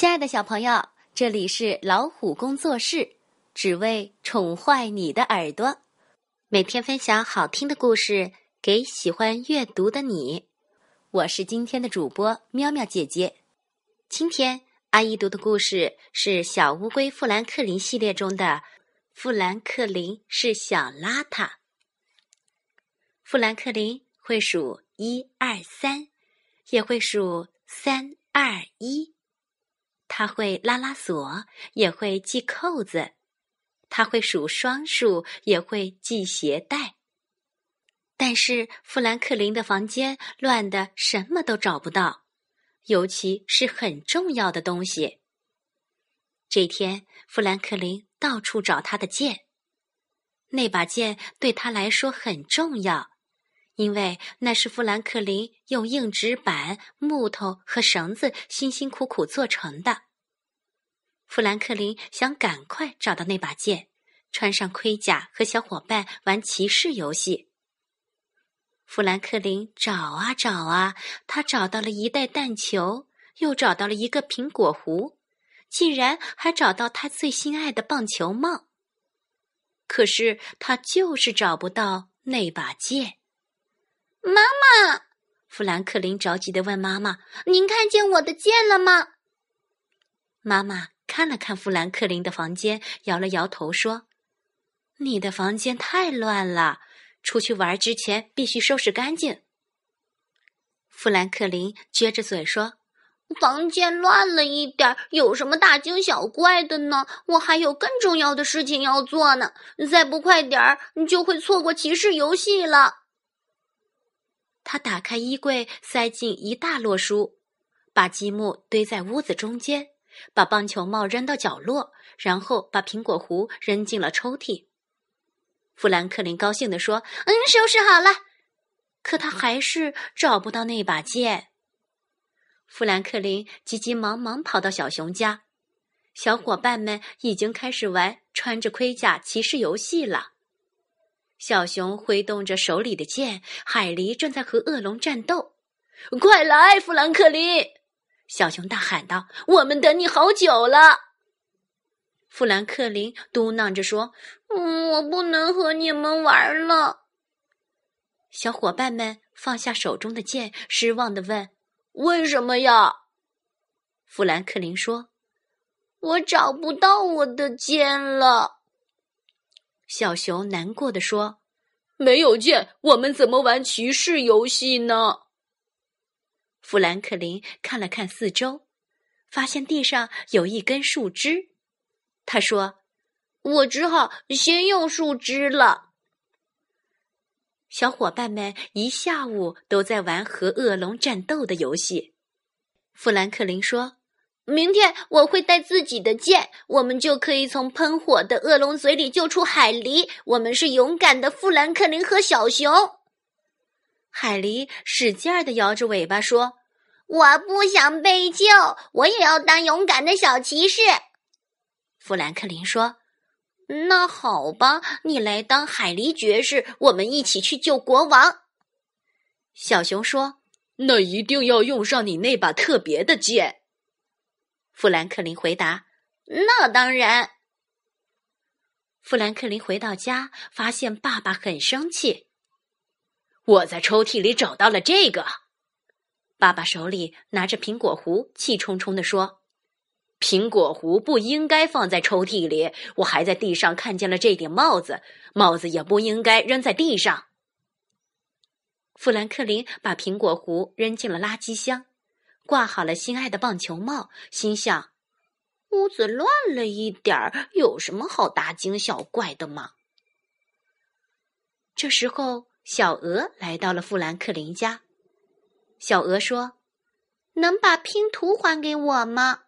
亲爱的小朋友，这里是老虎工作室，只为宠坏你的耳朵。每天分享好听的故事给喜欢阅读的你。我是今天的主播喵喵姐姐。今天阿姨读的故事是《小乌龟富兰克林》系列中的《富兰克林是小邋遢》。富兰克林会数一二三，也会数三二一。他会拉拉锁，也会系扣子；他会数双数，也会系鞋带。但是富兰克林的房间乱得什么都找不到，尤其是很重要的东西。这天，富兰克林到处找他的剑，那把剑对他来说很重要。因为那是富兰克林用硬纸板、木头和绳子辛辛苦苦做成的。富兰克林想赶快找到那把剑，穿上盔甲和小伙伴玩骑士游戏。富兰克林找啊找啊，他找到了一袋弹球，又找到了一个苹果核，竟然还找到他最心爱的棒球帽。可是他就是找不到那把剑。妈妈，富兰克林着急的问妈妈：“您看见我的剑了吗？”妈妈看了看富兰克林的房间，摇了摇头说：“你的房间太乱了，出去玩之前必须收拾干净。”富兰克林撅着嘴说：“房间乱了一点，有什么大惊小怪的呢？我还有更重要的事情要做呢，再不快点儿，你就会错过骑士游戏了。”他打开衣柜，塞进一大摞书，把积木堆在屋子中间，把棒球帽扔到角落，然后把苹果核扔进了抽屉。富兰克林高兴地说：“嗯，收拾好了。”可他还是找不到那把剑。富兰克林急急忙忙跑到小熊家，小伙伴们已经开始玩穿着盔甲骑士游戏了。小熊挥动着手里的剑，海狸正在和恶龙战斗。快来，富兰克林！小熊大喊道：“我们等你好久了。”富兰克林嘟囔着说：“嗯，我不能和你们玩了。”小伙伴们放下手中的剑，失望的问：“为什么呀？”富兰克林说：“我找不到我的剑了。”小熊难过的说：“没有剑，我们怎么玩骑士游戏呢？”富兰克林看了看四周，发现地上有一根树枝。他说：“我只好先用树枝了。”小伙伴们一下午都在玩和恶龙战斗的游戏。富兰克林说。明天我会带自己的剑，我们就可以从喷火的恶龙嘴里救出海狸。我们是勇敢的富兰克林和小熊。海狸使劲儿的摇着尾巴说：“我不想被救，我也要当勇敢的小骑士。”富兰克林说：“那好吧，你来当海狸爵士，我们一起去救国王。”小熊说：“那一定要用上你那把特别的剑。”富兰克林回答：“那当然。”富兰克林回到家，发现爸爸很生气。我在抽屉里找到了这个。爸爸手里拿着苹果核，气冲冲地说：“苹果核不应该放在抽屉里。我还在地上看见了这顶帽子，帽子也不应该扔在地上。”富兰克林把苹果核扔进了垃圾箱。挂好了心爱的棒球帽，心想：“屋子乱了一点儿，有什么好大惊小怪的吗？”这时候，小鹅来到了富兰克林家。小鹅说：“能把拼图还给我吗？”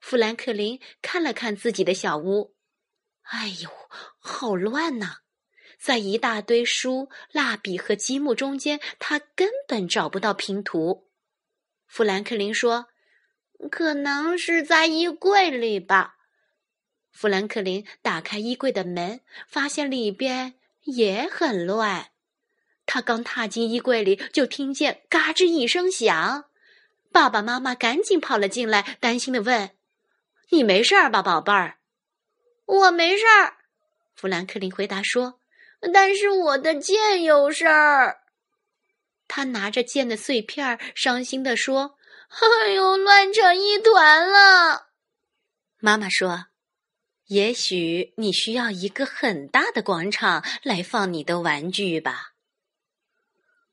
富兰克林看了看自己的小屋，哎呦，好乱呐！在一大堆书、蜡笔和积木中间，他根本找不到拼图。富兰克林说：“可能是在衣柜里吧。”富兰克林打开衣柜的门，发现里边也很乱。他刚踏进衣柜里，就听见“嘎吱”一声响，爸爸妈妈赶紧跑了进来，担心的问：“你没事儿吧，宝贝儿？”“我没事儿。”富兰克林回答说，“但是我的剑有事儿。”他拿着剑的碎片，伤心的说：“哎呦，乱成一团了。”妈妈说：“也许你需要一个很大的广场来放你的玩具吧。”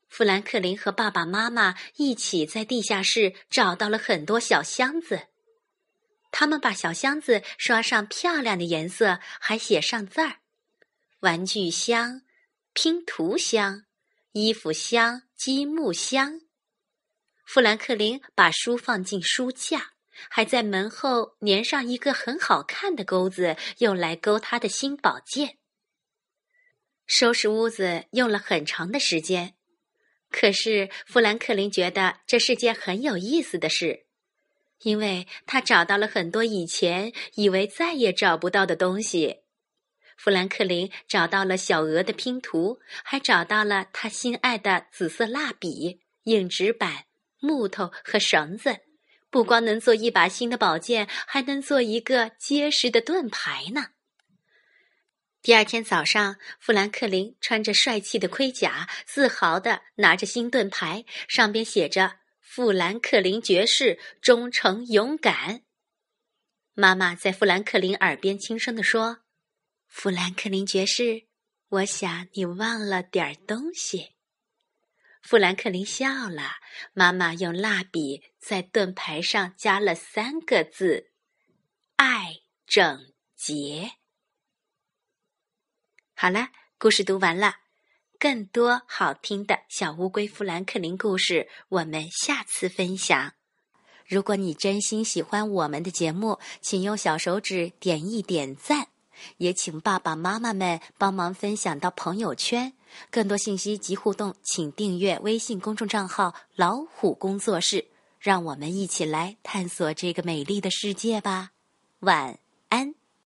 富兰克林和爸爸妈妈一起在地下室找到了很多小箱子，他们把小箱子刷上漂亮的颜色，还写上字儿：玩具箱、拼图箱、衣服箱、积木箱。富兰克林把书放进书架，还在门后粘上一个很好看的钩子，用来勾他的新宝剑。收拾屋子用了很长的时间。可是，富兰克林觉得这是件很有意思的事，因为他找到了很多以前以为再也找不到的东西。富兰克林找到了小鹅的拼图，还找到了他心爱的紫色蜡笔、硬纸板、木头和绳子。不光能做一把新的宝剑，还能做一个结实的盾牌呢。第二天早上，富兰克林穿着帅气的盔甲，自豪地拿着新盾牌，上边写着“富兰克林爵士，忠诚勇敢”。妈妈在富兰克林耳边轻声地说：“富兰克林爵士，我想你忘了点东西。”富兰克林笑了。妈妈用蜡笔在盾牌上加了三个字：“爱整洁。”好了，故事读完了。更多好听的小乌龟富兰克林故事，我们下次分享。如果你真心喜欢我们的节目，请用小手指点一点赞，也请爸爸妈妈们帮忙分享到朋友圈。更多信息及互动，请订阅微信公众账号“老虎工作室”。让我们一起来探索这个美丽的世界吧。晚安。